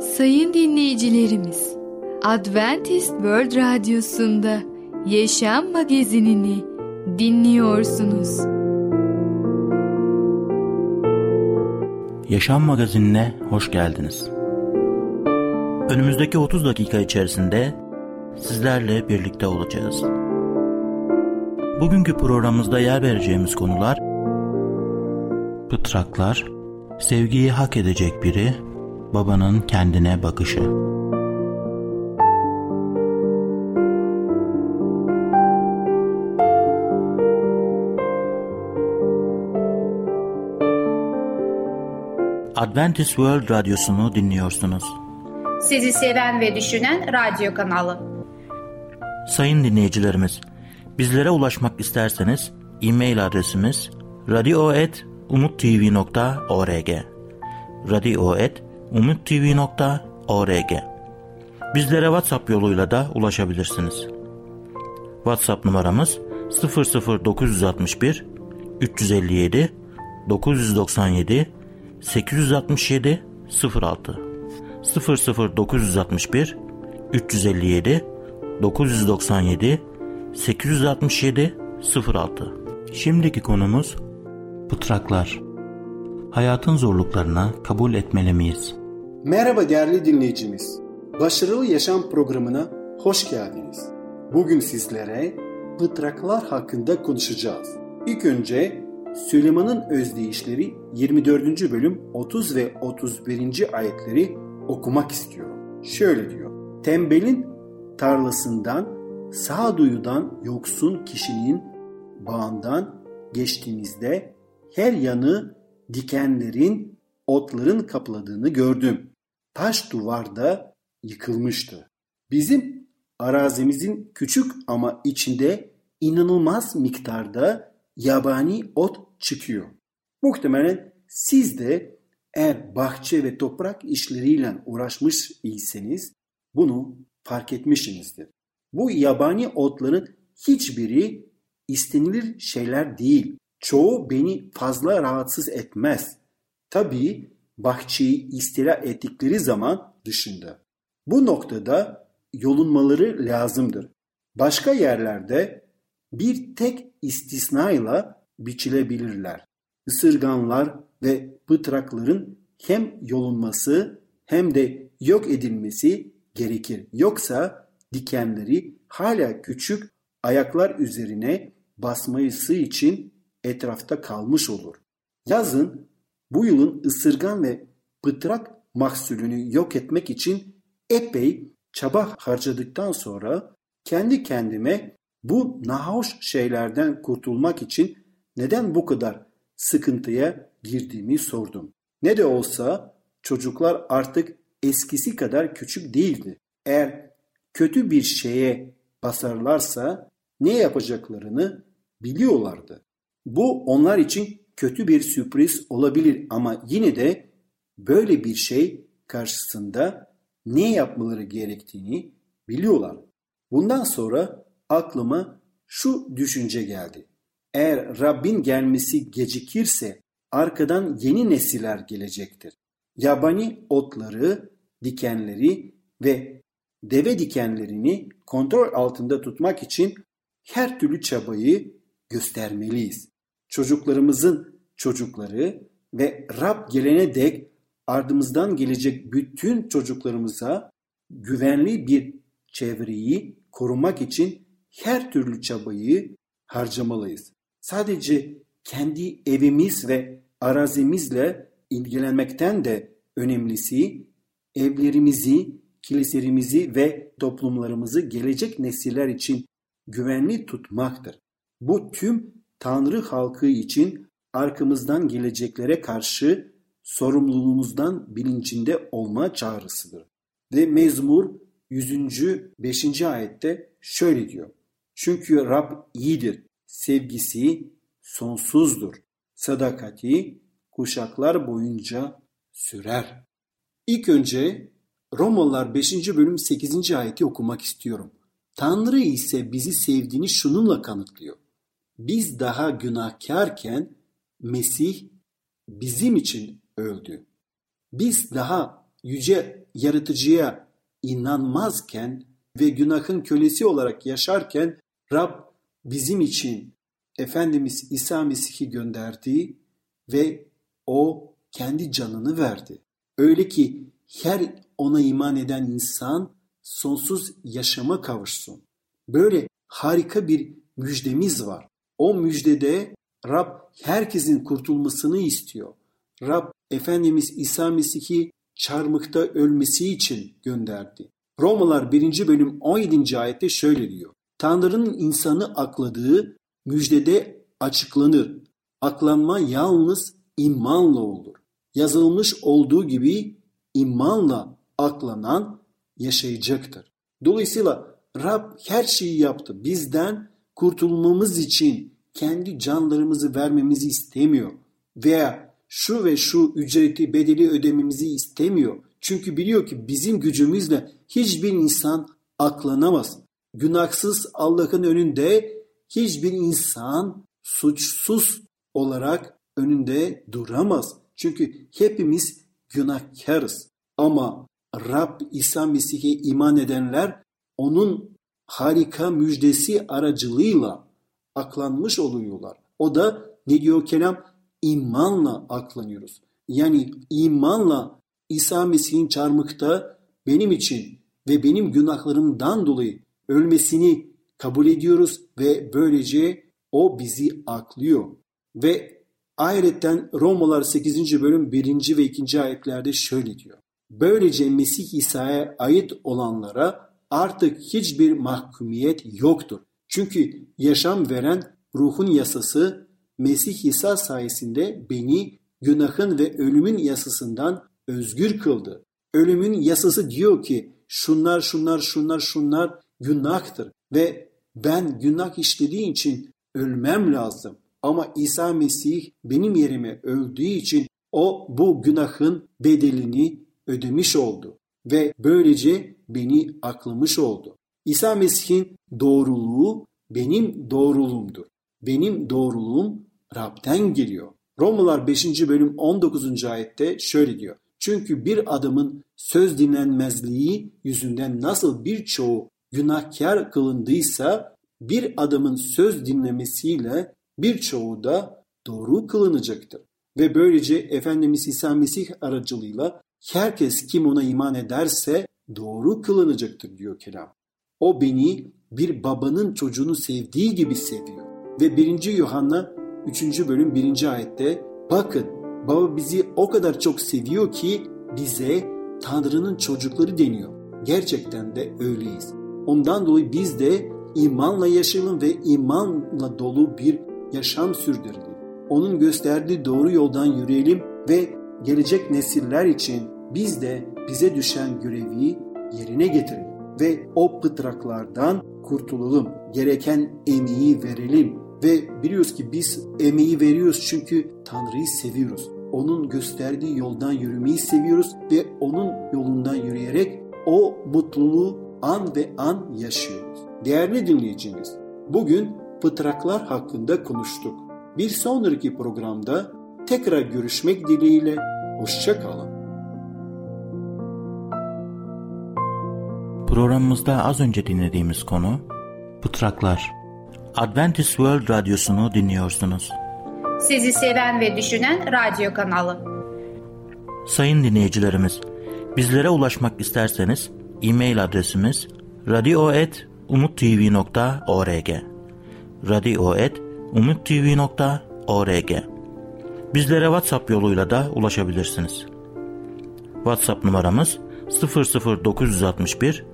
Sayın dinleyicilerimiz, Adventist World Radyosu'nda Yaşam Magazinini dinliyorsunuz. Yaşam Magazinine hoş geldiniz. Önümüzdeki 30 dakika içerisinde sizlerle birlikte olacağız. Bugünkü programımızda yer vereceğimiz konular Pıtraklar, sevgiyi hak edecek biri, babanın kendine bakışı. Adventist World Radyosu'nu dinliyorsunuz. Sizi seven ve düşünen radyo kanalı. Sayın dinleyicilerimiz, bizlere ulaşmak isterseniz e-mail adresimiz radio.umutv.org radio.umutv.org Bizlere WhatsApp yoluyla da ulaşabilirsiniz. WhatsApp numaramız 00961 357 997 867 06 00961 357 997 867 06 Şimdiki konumuz Pıtraklar Hayatın zorluklarına kabul etmeli miyiz? Merhaba değerli dinleyicimiz. Başarılı Yaşam programına hoş geldiniz. Bugün sizlere pıtraklar hakkında konuşacağız. İlk önce Süleyman'ın özdeyişleri 24. bölüm 30 ve 31. ayetleri okumak istiyorum. Şöyle diyor. Tembelin tarlasından, sağduyudan yoksun kişinin bağından geçtiğinizde her yanı dikenlerin, otların kapladığını gördüm. Taş duvarda yıkılmıştı. Bizim arazimizin küçük ama içinde inanılmaz miktarda yabani ot çıkıyor. Muhtemelen siz de eğer bahçe ve toprak işleriyle uğraşmış iseniz bunu fark etmişsinizdir. Bu yabani otların hiçbiri istenilir şeyler değil. Çoğu beni fazla rahatsız etmez. Tabii bahçeyi istila ettikleri zaman dışında. Bu noktada yolunmaları lazımdır. Başka yerlerde bir tek istisnayla biçilebilirler. Isırganlar ve pıtrakların hem yolunması hem de yok edilmesi gerekir. Yoksa dikenleri hala küçük ayaklar üzerine basması için etrafta kalmış olur. Yazın bu yılın ısırgan ve pıtrak mahsulünü yok etmek için epey çaba harcadıktan sonra kendi kendime bu nahoş şeylerden kurtulmak için neden bu kadar sıkıntıya girdiğimi sordum. Ne de olsa çocuklar artık eskisi kadar küçük değildi. Eğer kötü bir şeye basarlarsa ne yapacaklarını biliyorlardı. Bu onlar için kötü bir sürpriz olabilir ama yine de böyle bir şey karşısında ne yapmaları gerektiğini biliyorlar. Bundan sonra aklıma şu düşünce geldi. Eğer Rabbin gelmesi gecikirse arkadan yeni nesiller gelecektir. Yabani otları, dikenleri ve deve dikenlerini kontrol altında tutmak için her türlü çabayı göstermeliyiz. Çocuklarımızın çocukları ve Rab gelene dek ardımızdan gelecek bütün çocuklarımıza güvenli bir çevreyi korumak için her türlü çabayı harcamalıyız. Sadece kendi evimiz ve arazimizle ilgilenmekten de önemlisi evlerimizi, kiliselerimizi ve toplumlarımızı gelecek nesiller için güvenli tutmaktır. Bu tüm Tanrı halkı için arkamızdan geleceklere karşı sorumluluğumuzdan bilincinde olma çağrısıdır. Ve Mezmur 100. 5. ayette şöyle diyor. Çünkü Rab iyidir, sevgisi sonsuzdur, sadakati kuşaklar boyunca sürer. İlk önce Romalılar 5. bölüm 8. ayeti okumak istiyorum. Tanrı ise bizi sevdiğini şununla kanıtlıyor. Biz daha günahkarken Mesih bizim için öldü. Biz daha yüce yaratıcıya inanmazken ve günahın kölesi olarak yaşarken Rab bizim için Efendimiz İsa Mesih'i gönderdi ve o kendi canını verdi. Öyle ki her ona iman eden insan sonsuz yaşama kavuşsun. Böyle harika bir müjdemiz var. O müjdede Rab herkesin kurtulmasını istiyor. Rab Efendimiz İsa Mesih'i çarmıkta ölmesi için gönderdi. Romalar 1. bölüm 17. ayette şöyle diyor. Tanrı'nın insanı akladığı müjdede açıklanır. Aklanma yalnız imanla olur. Yazılmış olduğu gibi imanla aklanan yaşayacaktır. Dolayısıyla Rab her şeyi yaptı. Bizden kurtulmamız için kendi canlarımızı vermemizi istemiyor. Veya şu ve şu ücreti bedeli ödememizi istemiyor. Çünkü biliyor ki bizim gücümüzle hiçbir insan aklanamaz. Günahsız Allah'ın önünde hiçbir insan suçsuz olarak önünde duramaz. Çünkü hepimiz günahkarız. Ama Rab İsa Mesih'e iman edenler onun harika müjdesi aracılığıyla aklanmış oluyorlar. O da ne diyor kelam? İmanla aklanıyoruz. Yani imanla İsa Mesih'in çarmıkta benim için ve benim günahlarımdan dolayı ölmesini kabul ediyoruz ve böylece o bizi aklıyor. Ve ayrıca Romalar 8. bölüm 1. ve 2. ayetlerde şöyle diyor. Böylece Mesih İsa'ya ait olanlara artık hiçbir mahkumiyet yoktur. Çünkü yaşam veren ruhun yasası Mesih İsa sayesinde beni günahın ve ölümün yasasından özgür kıldı. Ölümün yasası diyor ki şunlar şunlar şunlar şunlar günahtır ve ben günah işlediği için ölmem lazım. Ama İsa Mesih benim yerime öldüğü için o bu günahın bedelini ödemiş oldu ve böylece beni aklamış oldu. İsa Mesih'in doğruluğu benim doğruluğumdur. Benim doğruluğum Rab'den geliyor. Romalar 5. bölüm 19. ayette şöyle diyor. Çünkü bir adamın söz dinlenmezliği yüzünden nasıl birçoğu günahkar kılındıysa bir adamın söz dinlemesiyle birçoğu da doğru kılınacaktır. Ve böylece Efendimiz İsa Mesih aracılığıyla herkes kim ona iman ederse doğru kılınacaktır diyor kelam. O beni bir babanın çocuğunu sevdiği gibi seviyor. Ve 1. Yuhanna 3. bölüm 1. ayette bakın baba bizi o kadar çok seviyor ki bize Tanrı'nın çocukları deniyor. Gerçekten de öyleyiz. Ondan dolayı biz de imanla yaşayalım ve imanla dolu bir yaşam sürdürelim. Onun gösterdiği doğru yoldan yürüyelim ve gelecek nesiller için biz de bize düşen görevi yerine getirelim ve o pıtraklardan kurtulalım. Gereken emeği verelim ve biliyoruz ki biz emeği veriyoruz çünkü Tanrı'yı seviyoruz. Onun gösterdiği yoldan yürümeyi seviyoruz ve onun yolundan yürüyerek o mutluluğu an ve an yaşıyoruz. Değerli dinleyicimiz, bugün pıtraklar hakkında konuştuk. Bir sonraki programda tekrar görüşmek dileğiyle hoşçakalın. Programımızda az önce dinlediğimiz konu Pıtraklar. Adventist World Radyosu'nu dinliyorsunuz. Sizi seven ve düşünen radyo kanalı. Sayın dinleyicilerimiz, bizlere ulaşmak isterseniz e-mail adresimiz radio.umutv.org radio.umutv.org Bizlere WhatsApp yoluyla da ulaşabilirsiniz. WhatsApp numaramız 00961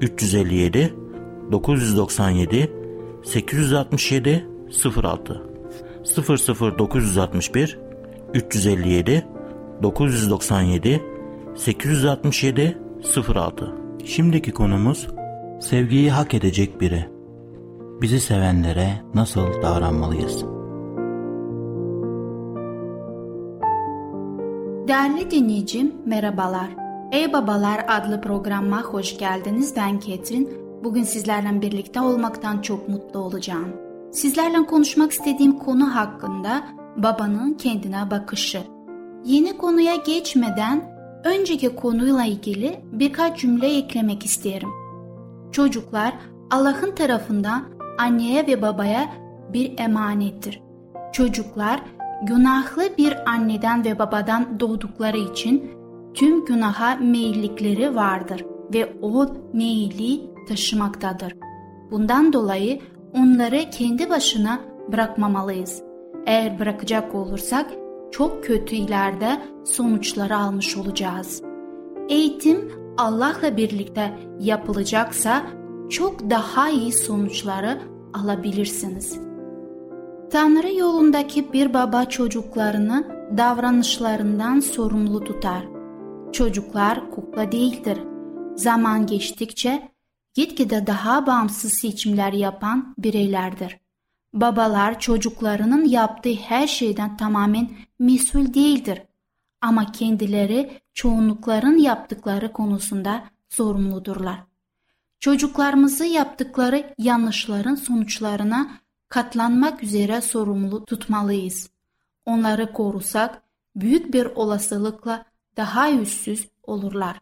357 997 867 06 00961 357 997 867 06 Şimdiki konumuz sevgiyi hak edecek biri. Bizi sevenlere nasıl davranmalıyız? Değerli dinleyicim merhabalar. Ey Babalar adlı programıma hoş geldiniz. Ben Ketrin. Bugün sizlerle birlikte olmaktan çok mutlu olacağım. Sizlerle konuşmak istediğim konu hakkında babanın kendine bakışı. Yeni konuya geçmeden önceki konuyla ilgili birkaç cümle eklemek isterim. Çocuklar Allah'ın tarafından anneye ve babaya bir emanettir. Çocuklar günahlı bir anneden ve babadan doğdukları için tüm günaha meyillikleri vardır ve o meyilli taşımaktadır. Bundan dolayı onları kendi başına bırakmamalıyız. Eğer bırakacak olursak çok kötü ileride sonuçları almış olacağız. Eğitim Allah'la birlikte yapılacaksa çok daha iyi sonuçları alabilirsiniz. Tanrı yolundaki bir baba çocuklarını davranışlarından sorumlu tutar. Çocuklar kukla değildir. Zaman geçtikçe gitgide daha bağımsız seçimler yapan bireylerdir. Babalar çocuklarının yaptığı her şeyden tamamen mesul değildir. Ama kendileri çoğunlukların yaptıkları konusunda sorumludurlar. Çocuklarımızı yaptıkları yanlışların sonuçlarına katlanmak üzere sorumlu tutmalıyız. Onları korusak büyük bir olasılıkla daha yüzsüz olurlar.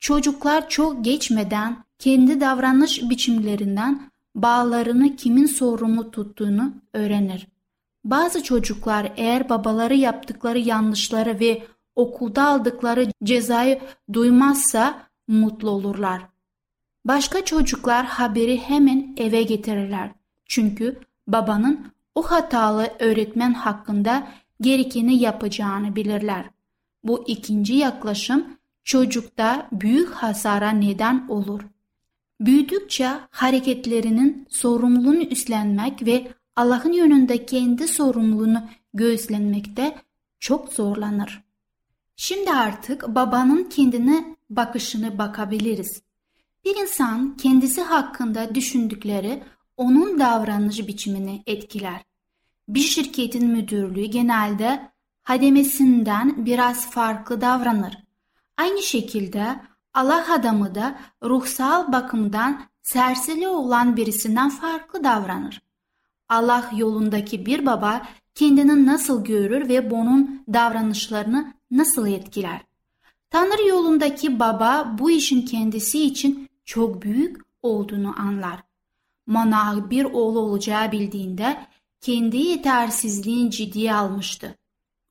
Çocuklar çok geçmeden kendi davranış biçimlerinden bağlarını kimin sorumlu tuttuğunu öğrenir. Bazı çocuklar eğer babaları yaptıkları yanlışları ve okulda aldıkları cezayı duymazsa mutlu olurlar. Başka çocuklar haberi hemen eve getirirler. Çünkü babanın o hatalı öğretmen hakkında gerekeni yapacağını bilirler. Bu ikinci yaklaşım çocukta büyük hasara neden olur. Büyüdükçe hareketlerinin sorumluluğunu üstlenmek ve Allah'ın yönünde kendi sorumluluğunu göğüslenmekte çok zorlanır. Şimdi artık babanın kendine bakışını bakabiliriz. Bir insan kendisi hakkında düşündükleri onun davranış biçimini etkiler. Bir şirketin müdürlüğü genelde hademesinden biraz farklı davranır. Aynı şekilde Allah adamı da ruhsal bakımdan serseri olan birisinden farklı davranır. Allah yolundaki bir baba kendini nasıl görür ve bunun davranışlarını nasıl etkiler? Tanrı yolundaki baba bu işin kendisi için çok büyük olduğunu anlar. Manah bir oğlu olacağı bildiğinde kendi yetersizliğini ciddiye almıştı.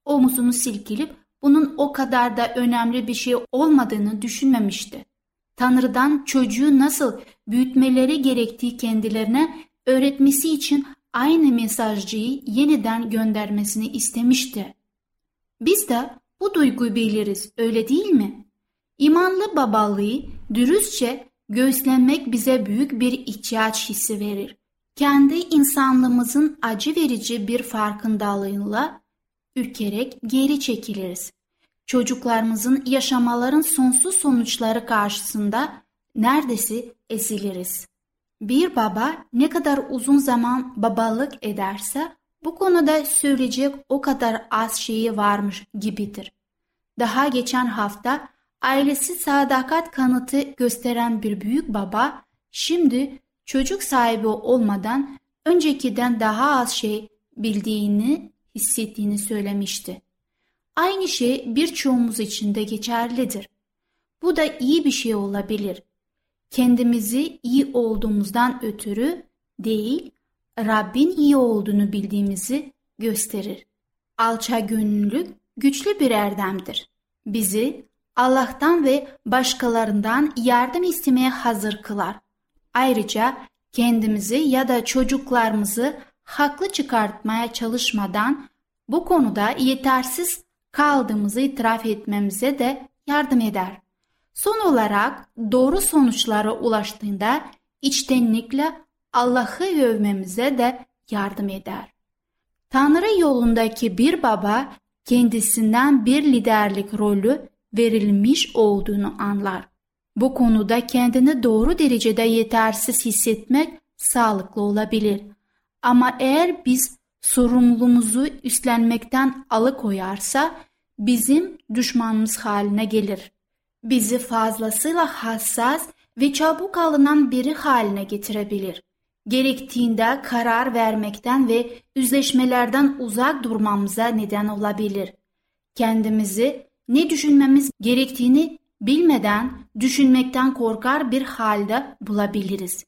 Omuzunu silkilip bunun o kadar da önemli bir şey olmadığını düşünmemişti. Tanrı'dan çocuğu nasıl büyütmeleri gerektiği kendilerine öğretmesi için aynı mesajcıyı yeniden göndermesini istemişti. Biz de bu duyguyu biliriz öyle değil mi? İmanlı babalığı dürüstçe göğüslenmek bize büyük bir ihtiyaç hissi verir. Kendi insanlığımızın acı verici bir farkındalığıyla ürkerek geri çekiliriz. Çocuklarımızın yaşamaların sonsuz sonuçları karşısında neredeyse eziliriz. Bir baba ne kadar uzun zaman babalık ederse bu konuda söyleyecek o kadar az şeyi varmış gibidir. Daha geçen hafta ailesi sadakat kanıtı gösteren bir büyük baba şimdi çocuk sahibi olmadan öncekiden daha az şey bildiğini hissettiğini söylemişti. Aynı şey birçoğumuz için de geçerlidir. Bu da iyi bir şey olabilir. Kendimizi iyi olduğumuzdan ötürü değil, Rabbin iyi olduğunu bildiğimizi gösterir. Alça gönüllülük güçlü bir erdemdir. Bizi Allah'tan ve başkalarından yardım istemeye hazır kılar. Ayrıca kendimizi ya da çocuklarımızı haklı çıkartmaya çalışmadan bu konuda yetersiz kaldığımızı itiraf etmemize de yardım eder. Son olarak doğru sonuçlara ulaştığında içtenlikle Allah'ı övmemize de yardım eder. Tanrı yolundaki bir baba kendisinden bir liderlik rolü verilmiş olduğunu anlar. Bu konuda kendini doğru derecede yetersiz hissetmek sağlıklı olabilir. Ama eğer biz sorumluluğumuzu üstlenmekten alıkoyarsa bizim düşmanımız haline gelir. Bizi fazlasıyla hassas ve çabuk alınan biri haline getirebilir. Gerektiğinde karar vermekten ve yüzleşmelerden uzak durmamıza neden olabilir. Kendimizi ne düşünmemiz gerektiğini bilmeden düşünmekten korkar bir halde bulabiliriz.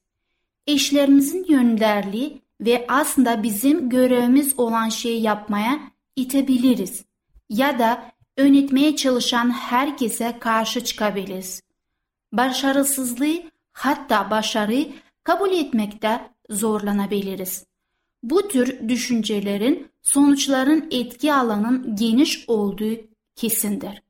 Eşlerimizin yönlerliği ve aslında bizim görevimiz olan şeyi yapmaya itebiliriz. Ya da yönetmeye çalışan herkese karşı çıkabiliriz. Başarısızlığı hatta başarıyı kabul etmekte zorlanabiliriz. Bu tür düşüncelerin sonuçların etki alanın geniş olduğu kesindir.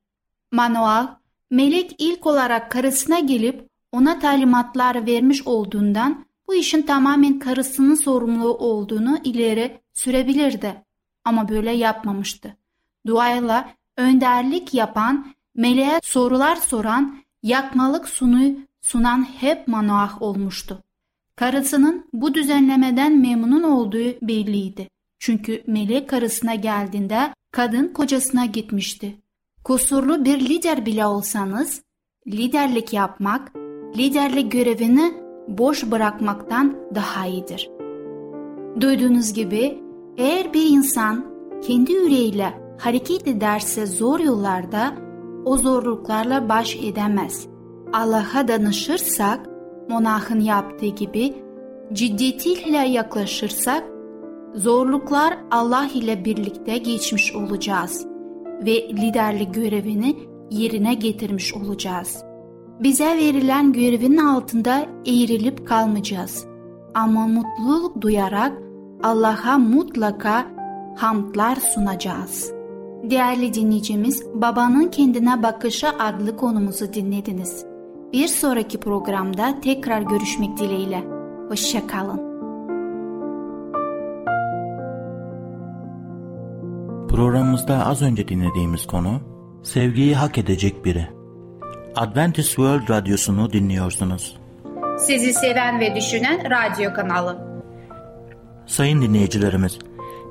Manuel, melek ilk olarak karısına gelip ona talimatlar vermiş olduğundan bu işin tamamen karısının sorumluluğu olduğunu ileri sürebilirdi. Ama böyle yapmamıştı. Duayla önderlik yapan, meleğe sorular soran, yakmalık sunuyu sunan hep Manoah olmuştu. Karısının bu düzenlemeden memnun olduğu belliydi. Çünkü melek karısına geldiğinde kadın kocasına gitmişti. Kusurlu bir lider bile olsanız, liderlik yapmak, liderlik görevini boş bırakmaktan daha iyidir. Duyduğunuz gibi eğer bir insan kendi yüreğiyle hareket ederse zor yollarda o zorluklarla baş edemez. Allah'a danışırsak, monahın yaptığı gibi ciddiyetiyle yaklaşırsak, zorluklar Allah ile birlikte geçmiş olacağız ve liderlik görevini yerine getirmiş olacağız. Bize verilen görevin altında eğrilip kalmayacağız. Ama mutluluk duyarak Allah'a mutlaka hamdlar sunacağız. Değerli dinleyicimiz, Babanın Kendine Bakışı adlı konumuzu dinlediniz. Bir sonraki programda tekrar görüşmek dileğiyle. Hoşçakalın. Programımızda az önce dinlediğimiz konu sevgiyi hak edecek biri. Adventist World Radyosu'nu dinliyorsunuz. Sizi seven ve düşünen radyo kanalı. Sayın dinleyicilerimiz,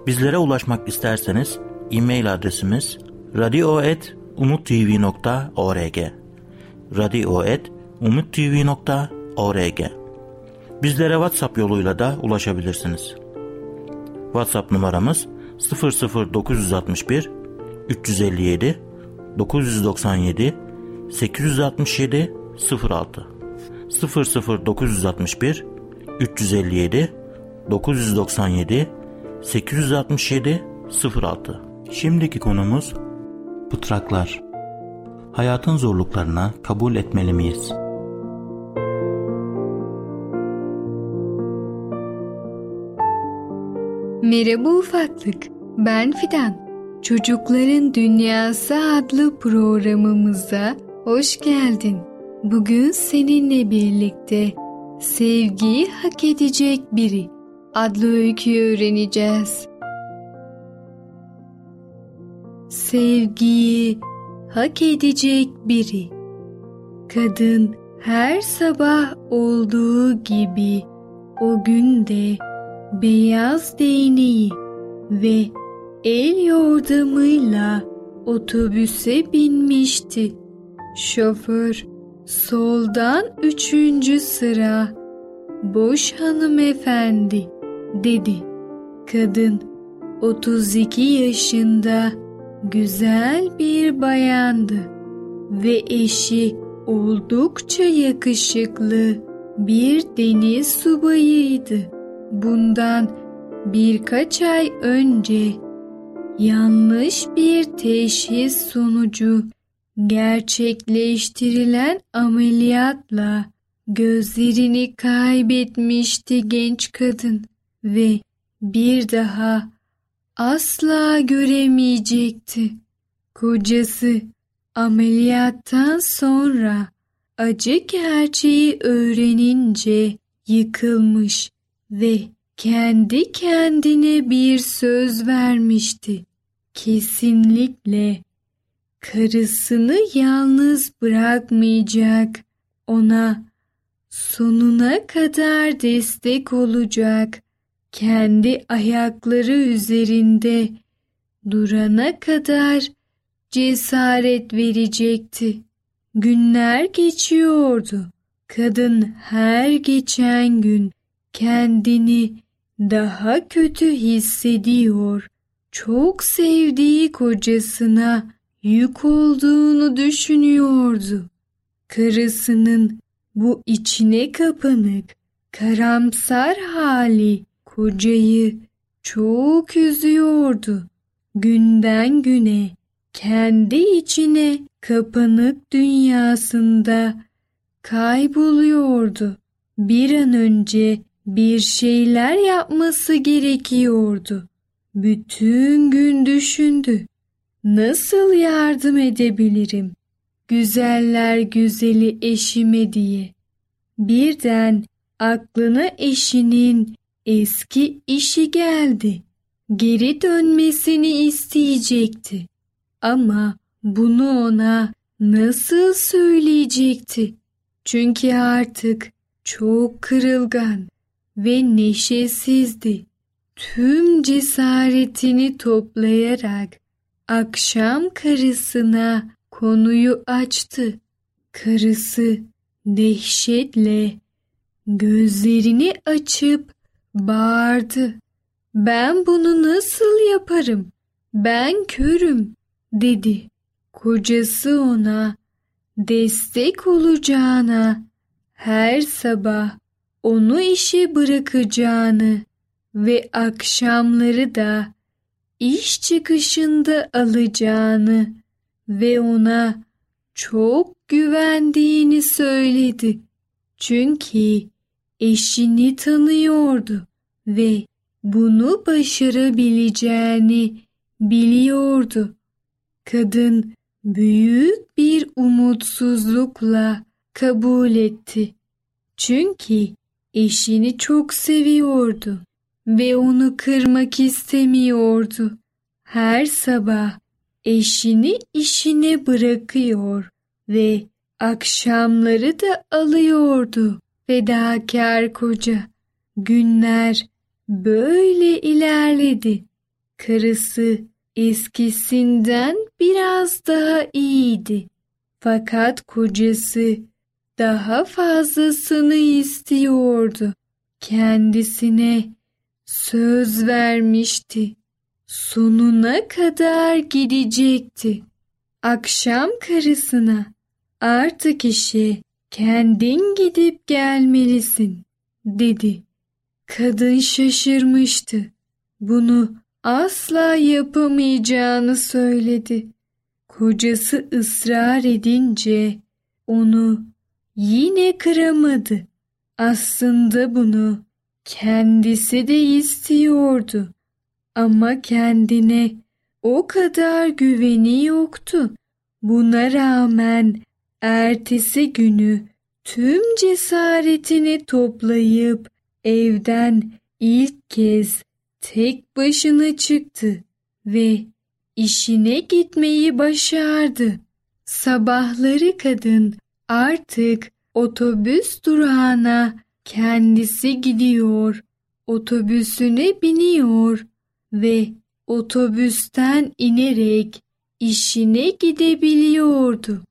bizlere ulaşmak isterseniz e-mail adresimiz radio.umutv.org radio.umutv.org Bizlere WhatsApp yoluyla da ulaşabilirsiniz. WhatsApp numaramız 00961 357 997 867 06 00961 357 997 867 06 Şimdiki konumuz pıtraklar. Hayatın zorluklarına kabul etmeli miyiz? Merhaba ufaklık, ben Fidan. Çocukların Dünyası adlı programımıza hoş geldin. Bugün seninle birlikte sevgiyi hak edecek biri adlı öyküyü öğreneceğiz. Sevgiyi hak edecek biri. Kadın her sabah olduğu gibi o gün de beyaz değneği ve el yordamıyla otobüse binmişti. Şoför soldan üçüncü sıra boş hanımefendi dedi. Kadın 32 yaşında güzel bir bayandı ve eşi oldukça yakışıklı bir deniz subayıydı. Bundan birkaç ay önce yanlış bir teşhis sonucu gerçekleştirilen ameliyatla gözlerini kaybetmişti genç kadın ve bir daha asla göremeyecekti. Kocası ameliyattan sonra acı gerçeği öğrenince yıkılmış ve kendi kendine bir söz vermişti. Kesinlikle karısını yalnız bırakmayacak, ona sonuna kadar destek olacak, kendi ayakları üzerinde durana kadar cesaret verecekti. Günler geçiyordu. Kadın her geçen gün kendini daha kötü hissediyor. Çok sevdiği kocasına yük olduğunu düşünüyordu. Karısının bu içine kapanık, karamsar hali kocayı çok üzüyordu. Günden güne kendi içine kapanık dünyasında kayboluyordu. Bir an önce bir şeyler yapması gerekiyordu. Bütün gün düşündü. Nasıl yardım edebilirim? Güzeller güzeli eşime diye. Birden aklına eşinin eski işi geldi. Geri dönmesini isteyecekti. Ama bunu ona nasıl söyleyecekti? Çünkü artık çok kırılgan ve neşesizdi. Tüm cesaretini toplayarak akşam karısına konuyu açtı. Karısı dehşetle gözlerini açıp bağırdı. Ben bunu nasıl yaparım? Ben körüm dedi. Kocası ona destek olacağına her sabah onu işe bırakacağını ve akşamları da iş çıkışında alacağını ve ona çok güvendiğini söyledi. Çünkü eşini tanıyordu ve bunu başarabileceğini biliyordu. Kadın büyük bir umutsuzlukla kabul etti. Çünkü eşini çok seviyordu ve onu kırmak istemiyordu. Her sabah eşini işine bırakıyor ve akşamları da alıyordu fedakar koca. Günler böyle ilerledi. Karısı eskisinden biraz daha iyiydi. Fakat kocası daha fazlasını istiyordu. Kendisine söz vermişti. Sonuna kadar gidecekti. Akşam karısına artık işe kendin gidip gelmelisin dedi. Kadın şaşırmıştı. Bunu asla yapamayacağını söyledi. Kocası ısrar edince onu yine kıramadı. Aslında bunu kendisi de istiyordu. Ama kendine o kadar güveni yoktu. Buna rağmen ertesi günü tüm cesaretini toplayıp evden ilk kez tek başına çıktı ve işine gitmeyi başardı. Sabahları kadın artık otobüs durağına kendisi gidiyor, otobüsüne biniyor ve otobüsten inerek işine gidebiliyordu.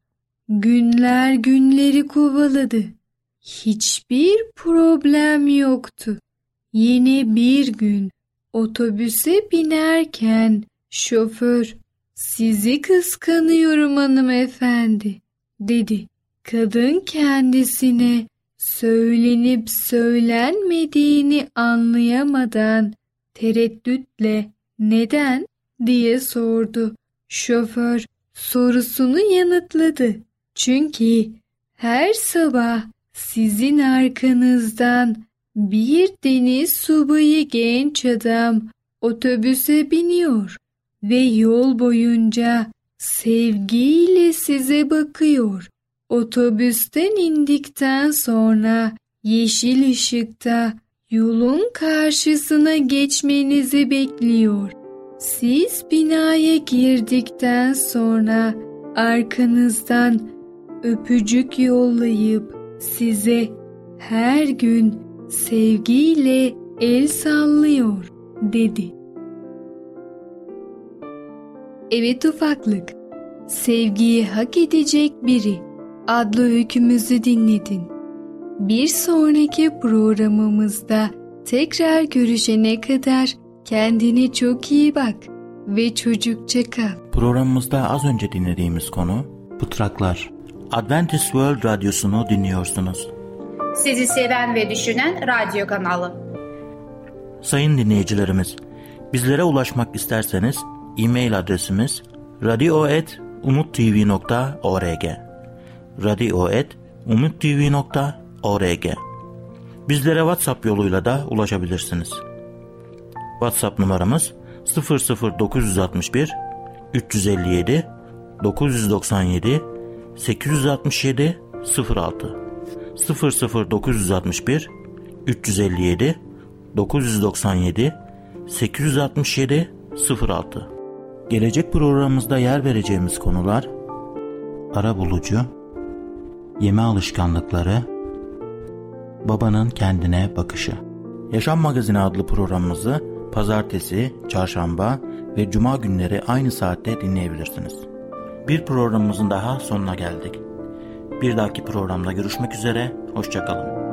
Günler günleri kovaladı. Hiçbir problem yoktu. Yine bir gün otobüse binerken şoför sizi kıskanıyorum hanımefendi dedi. Kadın kendisine söylenip söylenmediğini anlayamadan tereddütle neden diye sordu. Şoför sorusunu yanıtladı. Çünkü her sabah sizin arkanızdan bir deniz subayı genç adam otobüse biniyor ve yol boyunca sevgiyle size bakıyor. Otobüsten indikten sonra yeşil ışıkta yolun karşısına geçmenizi bekliyor. Siz binaya girdikten sonra arkanızdan öpücük yollayıp size her gün sevgiyle el sallıyor dedi. Evet ufaklık, sevgiyi hak edecek biri adlı öykümüzü dinledin. Bir sonraki programımızda tekrar görüşene kadar kendine çok iyi bak. ve çocukça kal. Programımızda az önce dinlediğimiz konu Pıtraklar. Adventist World Radyosu'nu dinliyorsunuz. Sizi seven ve düşünen radyo kanalı. Sayın dinleyicilerimiz, bizlere ulaşmak isterseniz e-mail adresimiz radio.umutv.org radio.umutv.org Bizlere WhatsApp yoluyla da ulaşabilirsiniz. WhatsApp numaramız 00961 357 997 867 06 00961 357 997 867 06 Gelecek programımızda yer vereceğimiz konular ara bulucu, yeme alışkanlıkları, babanın kendine bakışı. Yaşam Magazini adlı programımızı pazartesi, çarşamba ve cuma günleri aynı saatte dinleyebilirsiniz. Bir programımızın daha sonuna geldik. Bir dahaki programda görüşmek üzere, hoşçakalın.